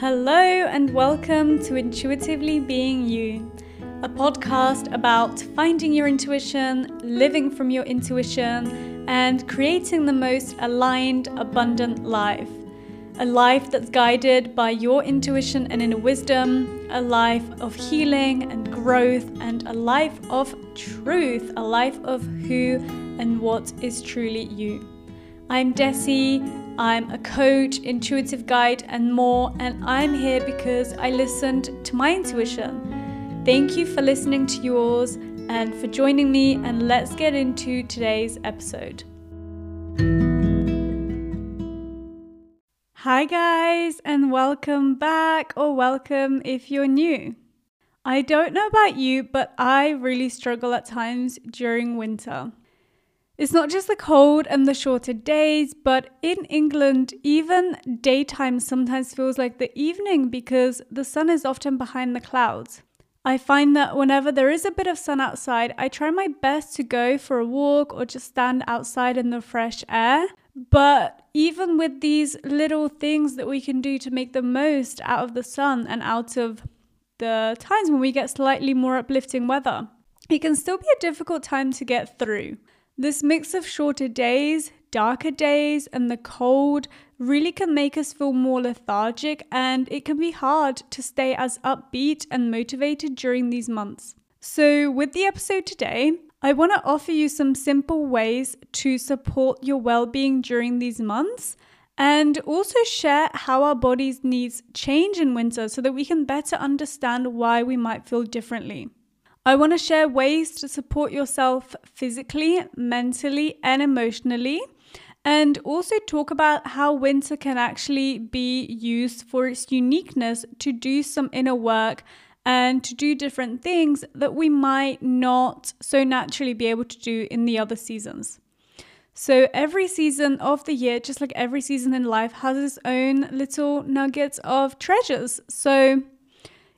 Hello, and welcome to Intuitively Being You, a podcast about finding your intuition, living from your intuition, and creating the most aligned, abundant life. A life that's guided by your intuition and inner wisdom, a life of healing and growth, and a life of truth, a life of who and what is truly you. I'm Dessi, I'm a coach, intuitive guide, and more, and I'm here because I listened to my intuition. Thank you for listening to yours and for joining me, and let's get into today's episode. Hi, guys, and welcome back, or welcome if you're new. I don't know about you, but I really struggle at times during winter. It's not just the cold and the shorter days, but in England, even daytime sometimes feels like the evening because the sun is often behind the clouds. I find that whenever there is a bit of sun outside, I try my best to go for a walk or just stand outside in the fresh air. But even with these little things that we can do to make the most out of the sun and out of the times when we get slightly more uplifting weather, it can still be a difficult time to get through. This mix of shorter days, darker days, and the cold really can make us feel more lethargic, and it can be hard to stay as upbeat and motivated during these months. So, with the episode today, I want to offer you some simple ways to support your well being during these months and also share how our bodies' needs change in winter so that we can better understand why we might feel differently. I want to share ways to support yourself physically, mentally, and emotionally, and also talk about how winter can actually be used for its uniqueness to do some inner work and to do different things that we might not so naturally be able to do in the other seasons. So, every season of the year, just like every season in life, has its own little nuggets of treasures. So,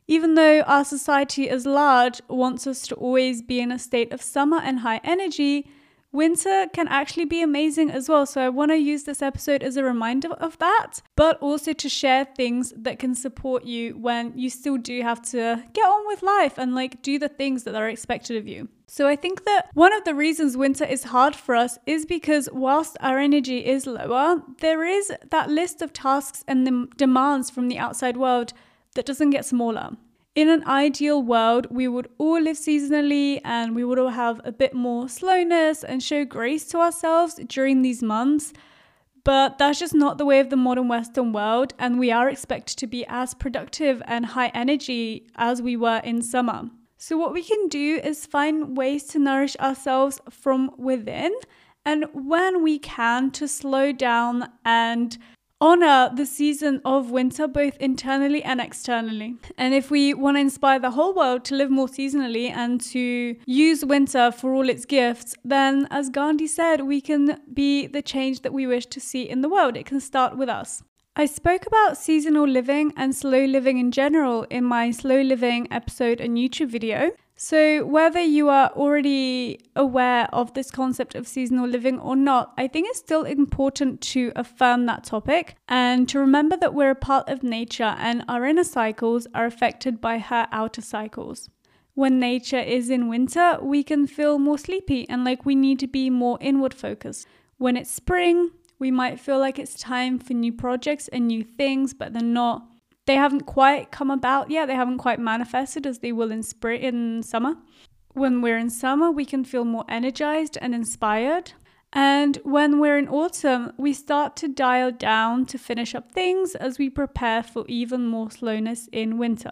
even though our society as large wants us to always be in a state of summer and high energy, winter can actually be amazing as well. So I want to use this episode as a reminder of that, but also to share things that can support you when you still do have to get on with life and like do the things that are expected of you. So I think that one of the reasons winter is hard for us is because whilst our energy is lower, there is that list of tasks and the demands from the outside world that doesn't get smaller. In an ideal world, we would all live seasonally and we would all have a bit more slowness and show grace to ourselves during these months. But that's just not the way of the modern Western world, and we are expected to be as productive and high energy as we were in summer. So, what we can do is find ways to nourish ourselves from within, and when we can, to slow down and honor the season of winter both internally and externally. And if we want to inspire the whole world to live more seasonally and to use winter for all its gifts, then as Gandhi said, we can be the change that we wish to see in the world. It can start with us. I spoke about seasonal living and slow living in general in my slow living episode and YouTube video. So, whether you are already aware of this concept of seasonal living or not, I think it's still important to affirm that topic and to remember that we're a part of nature and our inner cycles are affected by her outer cycles. When nature is in winter, we can feel more sleepy and like we need to be more inward focused. When it's spring, we might feel like it's time for new projects and new things, but they're not they haven't quite come about yet. They haven't quite manifested as they will in spring in summer. When we're in summer, we can feel more energized and inspired. And when we're in autumn, we start to dial down to finish up things as we prepare for even more slowness in winter.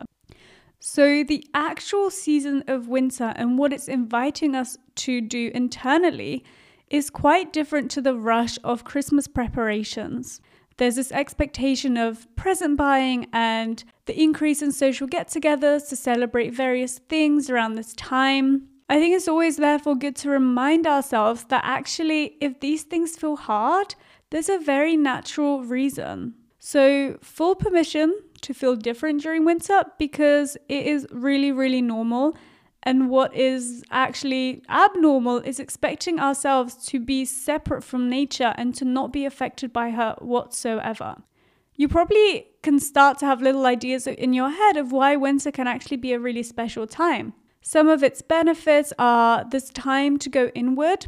So, the actual season of winter and what it's inviting us to do internally is quite different to the rush of Christmas preparations there's this expectation of present buying and the increase in social get togethers to celebrate various things around this time. I think it's always therefore good to remind ourselves that actually, if these things feel hard, there's a very natural reason. So, full permission to feel different during winter because it is really, really normal and what is actually abnormal is expecting ourselves to be separate from nature and to not be affected by her whatsoever. you probably can start to have little ideas in your head of why winter can actually be a really special time. Some of its benefits are this time to go inward,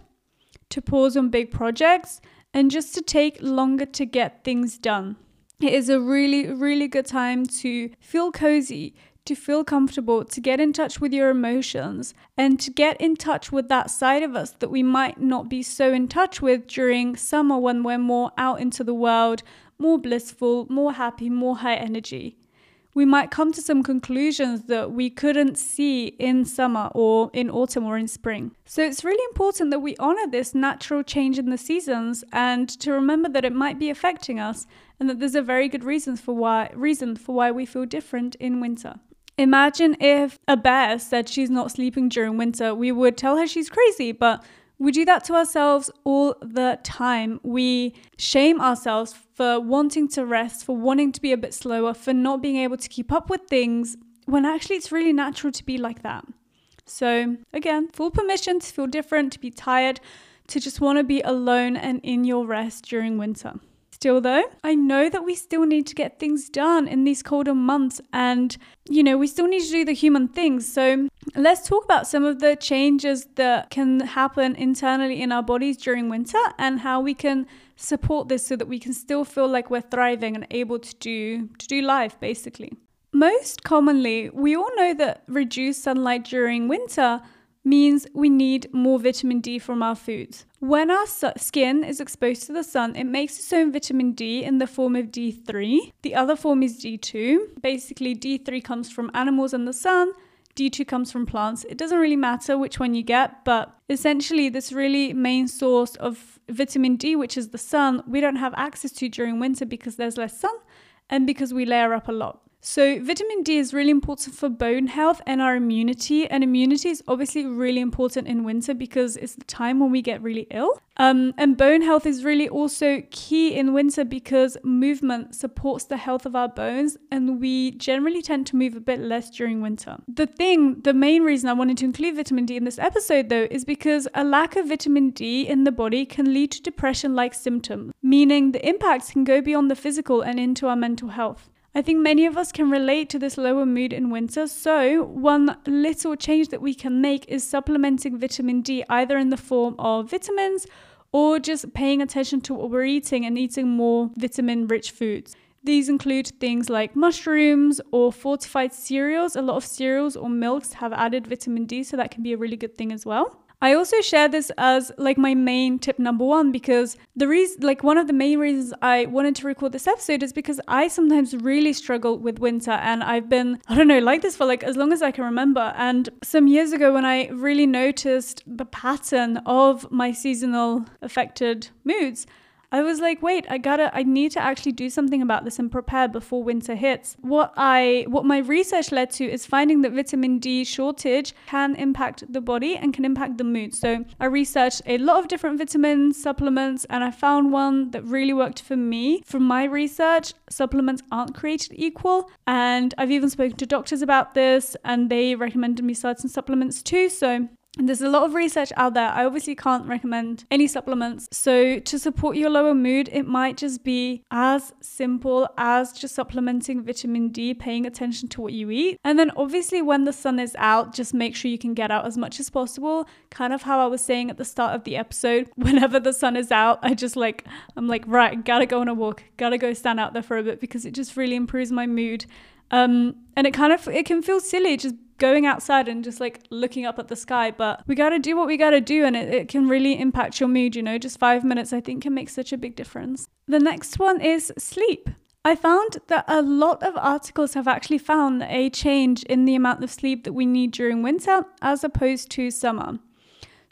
to pause on big projects, and just to take longer to get things done. It is a really, really good time to feel cozy, to feel comfortable, to get in touch with your emotions, and to get in touch with that side of us that we might not be so in touch with during summer when we're more out into the world, more blissful, more happy, more high energy. We might come to some conclusions that we couldn't see in summer or in autumn or in spring. So it's really important that we honor this natural change in the seasons and to remember that it might be affecting us and that there's a very good reason for why reason for why we feel different in winter. Imagine if a bear said she's not sleeping during winter, we would tell her she's crazy, but we do that to ourselves all the time. We shame ourselves for wanting to rest, for wanting to be a bit slower, for not being able to keep up with things, when actually it's really natural to be like that. So, again, full permission to feel different, to be tired, to just want to be alone and in your rest during winter. Still, though, I know that we still need to get things done in these colder months, and you know, we still need to do the human things. So, let's talk about some of the changes that can happen internally in our bodies during winter and how we can support this so that we can still feel like we're thriving and able to do to do life basically. Most commonly, we all know that reduced sunlight during winter means we need more vitamin D from our foods. When our skin is exposed to the sun, it makes its own vitamin D in the form of D3. The other form is D2. Basically, D3 comes from animals and the sun. D2 comes from plants. It doesn't really matter which one you get, but essentially, this really main source of vitamin D, which is the sun, we don't have access to during winter because there's less sun and because we layer up a lot. So, vitamin D is really important for bone health and our immunity. And immunity is obviously really important in winter because it's the time when we get really ill. Um, and bone health is really also key in winter because movement supports the health of our bones, and we generally tend to move a bit less during winter. The thing, the main reason I wanted to include vitamin D in this episode, though, is because a lack of vitamin D in the body can lead to depression like symptoms, meaning the impacts can go beyond the physical and into our mental health. I think many of us can relate to this lower mood in winter, so one little change that we can make is supplementing vitamin D either in the form of vitamins or just paying attention to what we're eating and eating more vitamin rich foods. These include things like mushrooms or fortified cereals. A lot of cereals or milks have added vitamin D, so that can be a really good thing as well. I also share this as like my main tip number one because the reason, like one of the main reasons I wanted to record this episode is because I sometimes really struggle with winter and I've been, I don't know, like this for like as long as I can remember. And some years ago, when I really noticed the pattern of my seasonal affected moods, I was like, wait, I gotta, I need to actually do something about this and prepare before winter hits. What I, what my research led to is finding that vitamin D shortage can impact the body and can impact the mood. So I researched a lot of different vitamins, supplements, and I found one that really worked for me. From my research, supplements aren't created equal. And I've even spoken to doctors about this and they recommended me certain supplements too. So there's a lot of research out there. I obviously can't recommend any supplements. So, to support your lower mood, it might just be as simple as just supplementing vitamin D, paying attention to what you eat. And then, obviously, when the sun is out, just make sure you can get out as much as possible. Kind of how I was saying at the start of the episode. Whenever the sun is out, I just like, I'm like, right, gotta go on a walk, gotta go stand out there for a bit because it just really improves my mood. Um, and it kind of it can feel silly just going outside and just like looking up at the sky. But we got to do what we got to do, and it, it can really impact your mood. You know, just five minutes, I think, can make such a big difference. The next one is sleep. I found that a lot of articles have actually found a change in the amount of sleep that we need during winter as opposed to summer.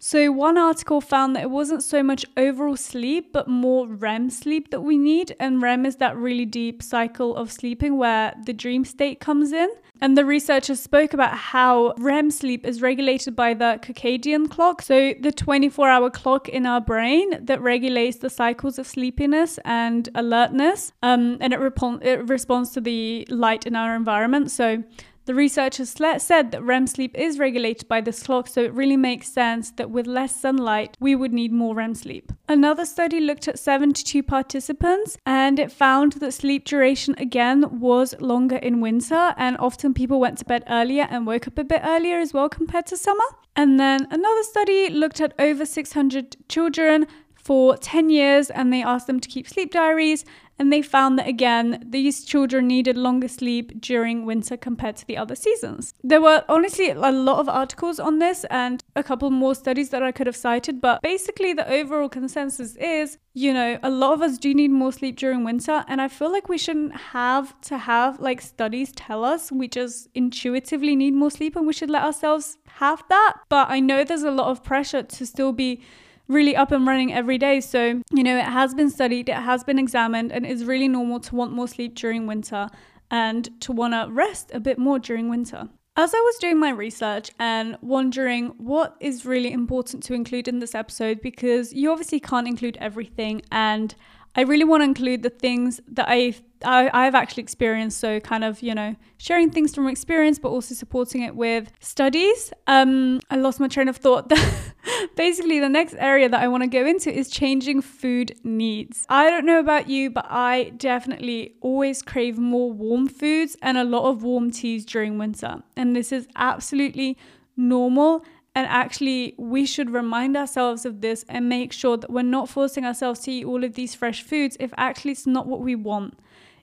So, one article found that it wasn't so much overall sleep, but more REM sleep that we need. And REM is that really deep cycle of sleeping where the dream state comes in. And the researchers spoke about how REM sleep is regulated by the circadian clock, so the 24 hour clock in our brain that regulates the cycles of sleepiness and alertness. Um, and it, it responds to the light in our environment. So The researchers said that REM sleep is regulated by this clock, so it really makes sense that with less sunlight, we would need more REM sleep. Another study looked at 72 participants and it found that sleep duration again was longer in winter, and often people went to bed earlier and woke up a bit earlier as well compared to summer. And then another study looked at over 600 children for 10 years and they asked them to keep sleep diaries and they found that again these children needed longer sleep during winter compared to the other seasons. There were honestly a lot of articles on this and a couple more studies that i could have cited but basically the overall consensus is you know a lot of us do need more sleep during winter and i feel like we shouldn't have to have like studies tell us we just intuitively need more sleep and we should let ourselves have that. But i know there's a lot of pressure to still be really up and running every day. So, you know, it has been studied, it has been examined, and it's really normal to want more sleep during winter and to want to rest a bit more during winter. As I was doing my research and wondering what is really important to include in this episode, because you obviously can't include everything, and I really want to include the things that I've I, I've actually experienced. So kind of you know sharing things from experience, but also supporting it with studies. Um, I lost my train of thought. Basically, the next area that I want to go into is changing food needs. I don't know about you, but I definitely always crave more warm foods and a lot of warm teas during winter, and this is absolutely normal and actually, we should remind ourselves of this and make sure that we're not forcing ourselves to eat all of these fresh foods if actually it's not what we want.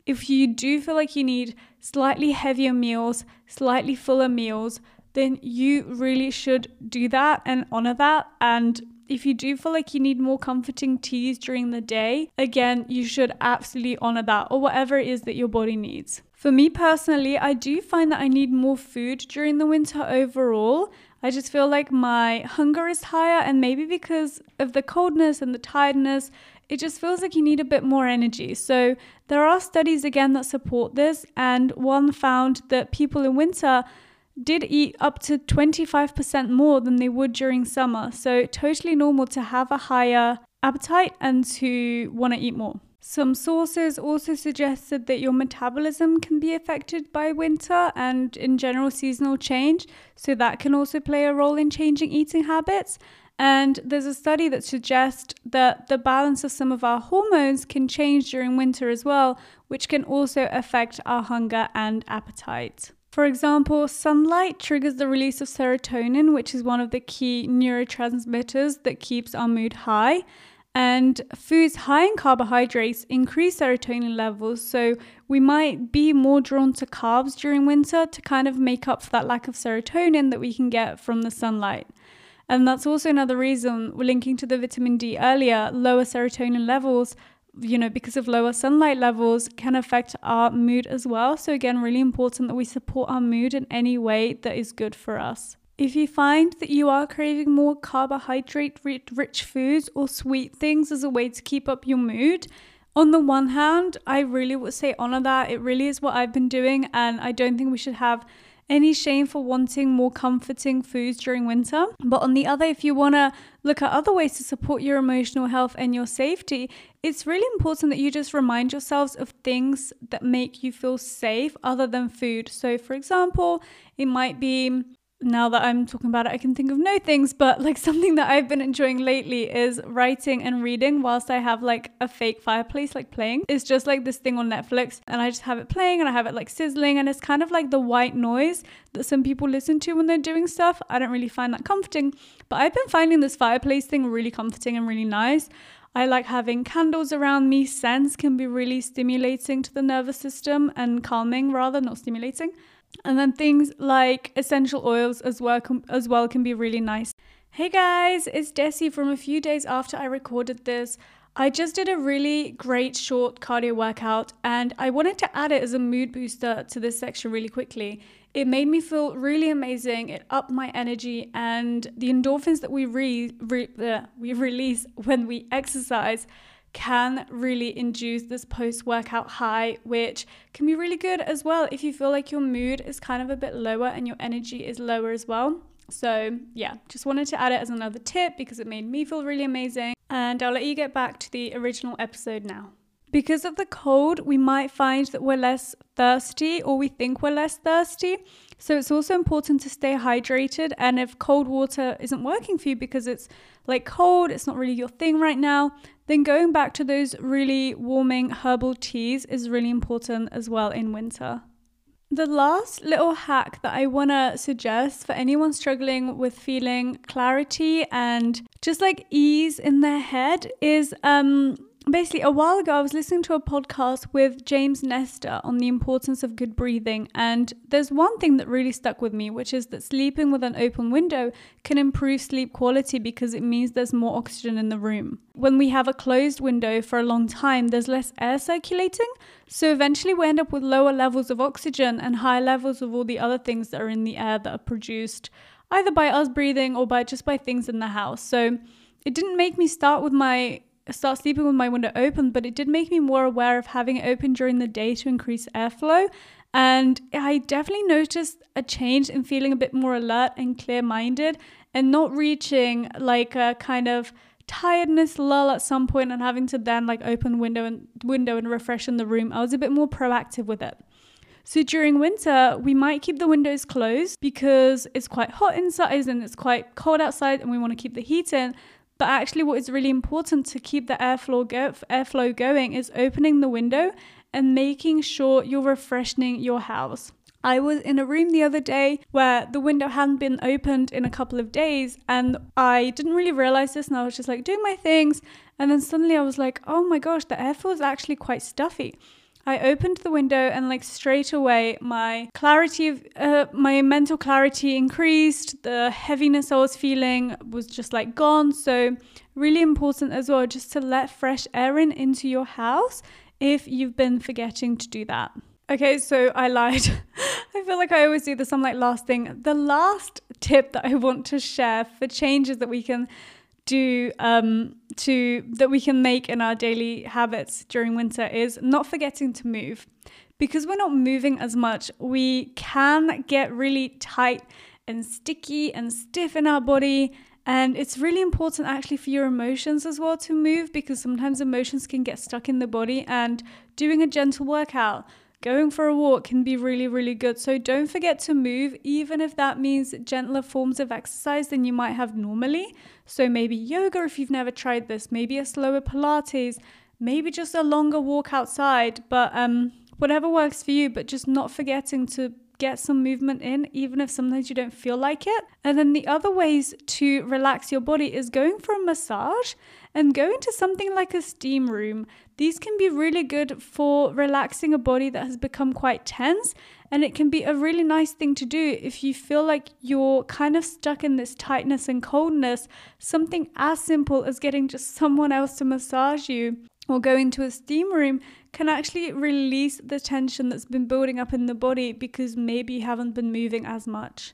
If you do feel like you need slightly heavier meals, slightly fuller meals, then you really should do that and honor that. And if you do feel like you need more comforting teas during the day, again, you should absolutely honor that or whatever it is that your body needs. For me personally, I do find that I need more food during the winter overall. I just feel like my hunger is higher, and maybe because of the coldness and the tiredness, it just feels like you need a bit more energy. So, there are studies again that support this, and one found that people in winter did eat up to 25% more than they would during summer. So, totally normal to have a higher appetite and to want to eat more. Some sources also suggested that your metabolism can be affected by winter and in general seasonal change, so that can also play a role in changing eating habits. And there's a study that suggests that the balance of some of our hormones can change during winter as well, which can also affect our hunger and appetite. For example, sunlight triggers the release of serotonin, which is one of the key neurotransmitters that keeps our mood high. And foods high in carbohydrates increase serotonin levels, so we might be more drawn to carbs during winter to kind of make up for that lack of serotonin that we can get from the sunlight. And that's also another reason, we're linking to the vitamin D earlier, lower serotonin levels, you know, because of lower sunlight levels, can affect our mood as well. So, again, really important that we support our mood in any way that is good for us. If you find that you are craving more carbohydrate rich foods or sweet things as a way to keep up your mood, on the one hand, I really would say honor that. It really is what I've been doing, and I don't think we should have any shame for wanting more comforting foods during winter. But on the other, if you want to look at other ways to support your emotional health and your safety, it's really important that you just remind yourselves of things that make you feel safe other than food. So, for example, it might be now that I'm talking about it, I can think of no things, but like something that I've been enjoying lately is writing and reading whilst I have like a fake fireplace like playing. It's just like this thing on Netflix, and I just have it playing and I have it like sizzling, and it's kind of like the white noise that some people listen to when they're doing stuff. I don't really find that comforting, but I've been finding this fireplace thing really comforting and really nice. I like having candles around me. Scents can be really stimulating to the nervous system and calming, rather, not stimulating. And then things like essential oils as well as well can be really nice. Hey guys, it's Dessi from a few days after I recorded this. I just did a really great short cardio workout and I wanted to add it as a mood booster to this section really quickly. It made me feel really amazing. It upped my energy and the endorphins that we re, re uh, we release when we exercise can really induce this post workout high, which can be really good as well if you feel like your mood is kind of a bit lower and your energy is lower as well. So, yeah, just wanted to add it as another tip because it made me feel really amazing. And I'll let you get back to the original episode now. Because of the cold, we might find that we're less thirsty or we think we're less thirsty. So it's also important to stay hydrated. And if cold water isn't working for you because it's like cold, it's not really your thing right now, then going back to those really warming herbal teas is really important as well in winter. The last little hack that I want to suggest for anyone struggling with feeling clarity and just like ease in their head is um basically a while ago i was listening to a podcast with james nestor on the importance of good breathing and there's one thing that really stuck with me which is that sleeping with an open window can improve sleep quality because it means there's more oxygen in the room. When we have a closed window for a long time there's less air circulating so eventually we end up with lower levels of oxygen and higher levels of all the other things that are in the air that are produced either by us breathing or by just by things in the house. So it didn't make me start with my start sleeping with my window open, but it did make me more aware of having it open during the day to increase airflow. And I definitely noticed a change in feeling a bit more alert and clear minded and not reaching like a kind of tiredness lull at some point and having to then like open window and window and refresh in the room. I was a bit more proactive with it. So during winter, we might keep the windows closed because it's quite hot inside and it's quite cold outside and we want to keep the heat in. But actually, what is really important to keep the airflow, go- airflow going is opening the window and making sure you're refreshing your house. I was in a room the other day where the window hadn't been opened in a couple of days, and I didn't really realize this. And I was just like doing my things, and then suddenly I was like, oh my gosh, the airflow is actually quite stuffy. I opened the window and like straight away my clarity of uh, my mental clarity increased. The heaviness I was feeling was just like gone. So really important as well just to let fresh air in into your house if you've been forgetting to do that. Okay, so I lied. I feel like I always do this. I'm like last thing. The last tip that I want to share for changes that we can do um, to that we can make in our daily habits during winter is not forgetting to move. Because we're not moving as much, we can get really tight and sticky and stiff in our body. And it's really important actually for your emotions as well to move because sometimes emotions can get stuck in the body. And doing a gentle workout, Going for a walk can be really, really good. So don't forget to move, even if that means gentler forms of exercise than you might have normally. So maybe yoga if you've never tried this, maybe a slower Pilates, maybe just a longer walk outside, but um, whatever works for you, but just not forgetting to get some movement in, even if sometimes you don't feel like it. And then the other ways to relax your body is going for a massage and going to something like a steam room. These can be really good for relaxing a body that has become quite tense. And it can be a really nice thing to do if you feel like you're kind of stuck in this tightness and coldness. Something as simple as getting just someone else to massage you or going to a steam room can actually release the tension that's been building up in the body because maybe you haven't been moving as much.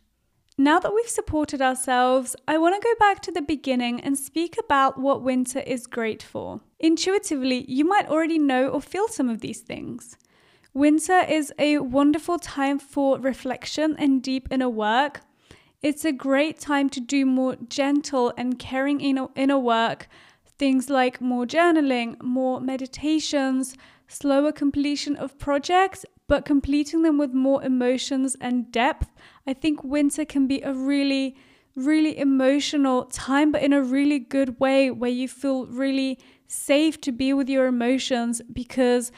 Now that we've supported ourselves, I want to go back to the beginning and speak about what winter is great for. Intuitively, you might already know or feel some of these things. Winter is a wonderful time for reflection and deep inner work. It's a great time to do more gentle and caring inner, inner work, things like more journaling, more meditations, slower completion of projects, but completing them with more emotions and depth. I think winter can be a really, really emotional time, but in a really good way where you feel really safe to be with your emotions because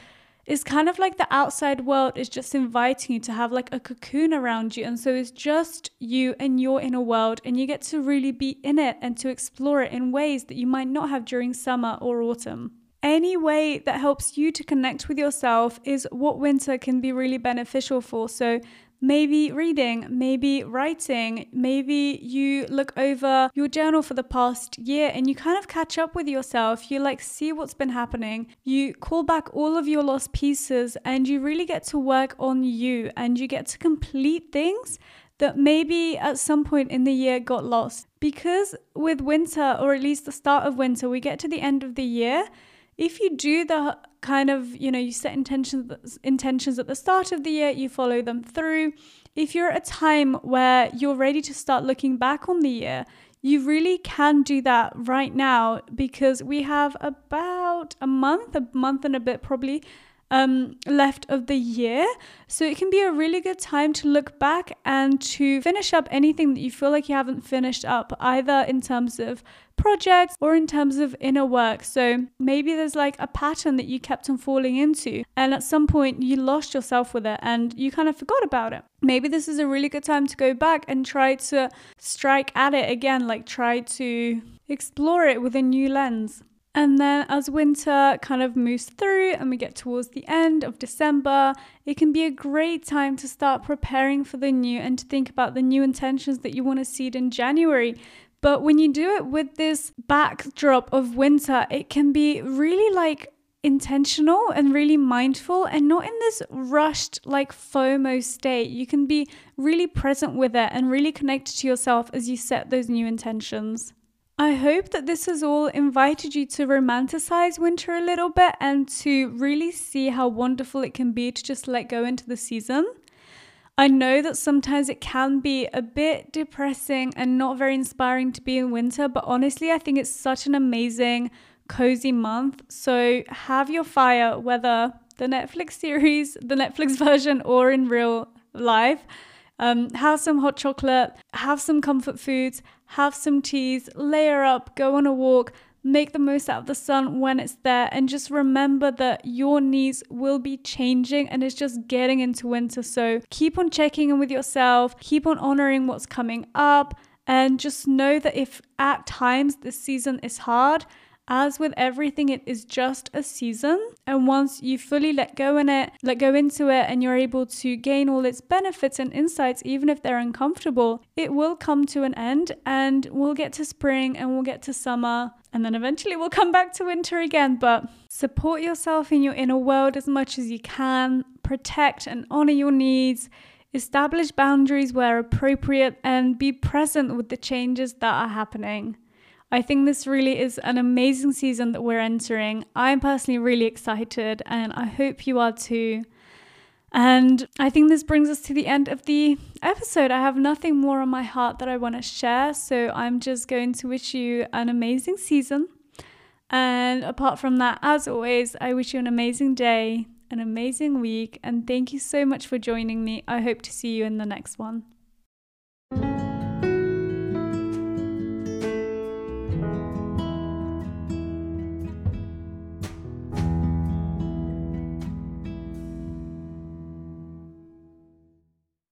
it's kind of like the outside world is just inviting you to have like a cocoon around you. And so it's just you and your inner world, and you get to really be in it and to explore it in ways that you might not have during summer or autumn any way that helps you to connect with yourself is what winter can be really beneficial for. So, maybe reading, maybe writing, maybe you look over your journal for the past year and you kind of catch up with yourself. You like see what's been happening. You call back all of your lost pieces and you really get to work on you and you get to complete things that maybe at some point in the year got lost. Because with winter, or at least the start of winter, we get to the end of the year if you do the kind of, you know, you set intentions intentions at the start of the year, you follow them through. If you're at a time where you're ready to start looking back on the year, you really can do that right now because we have about a month, a month and a bit probably um, left of the year. So it can be a really good time to look back and to finish up anything that you feel like you haven't finished up, either in terms of projects or in terms of inner work. So maybe there's like a pattern that you kept on falling into, and at some point you lost yourself with it and you kind of forgot about it. Maybe this is a really good time to go back and try to strike at it again, like try to explore it with a new lens. And then as winter kind of moves through and we get towards the end of December, it can be a great time to start preparing for the new and to think about the new intentions that you want to seed in January. But when you do it with this backdrop of winter, it can be really like intentional and really mindful and not in this rushed like FOMO state. You can be really present with it and really connected to yourself as you set those new intentions. I hope that this has all invited you to romanticize winter a little bit and to really see how wonderful it can be to just let go into the season. I know that sometimes it can be a bit depressing and not very inspiring to be in winter, but honestly, I think it's such an amazing, cozy month. So have your fire, whether the Netflix series, the Netflix version, or in real life. Um, have some hot chocolate, have some comfort foods, have some teas, layer up, go on a walk, make the most out of the sun when it's there, and just remember that your needs will be changing and it's just getting into winter. So keep on checking in with yourself, keep on honoring what's coming up, and just know that if at times this season is hard, as with everything, it is just a season. And once you fully let go in it, let go into it, and you're able to gain all its benefits and insights, even if they're uncomfortable, it will come to an end and we'll get to spring and we'll get to summer. And then eventually we'll come back to winter again. But support yourself in your inner world as much as you can, protect and honor your needs establish boundaries where appropriate, and be present with the changes that are happening. I think this really is an amazing season that we're entering. I'm personally really excited, and I hope you are too. And I think this brings us to the end of the episode. I have nothing more on my heart that I want to share, so I'm just going to wish you an amazing season. And apart from that, as always, I wish you an amazing day, an amazing week, and thank you so much for joining me. I hope to see you in the next one.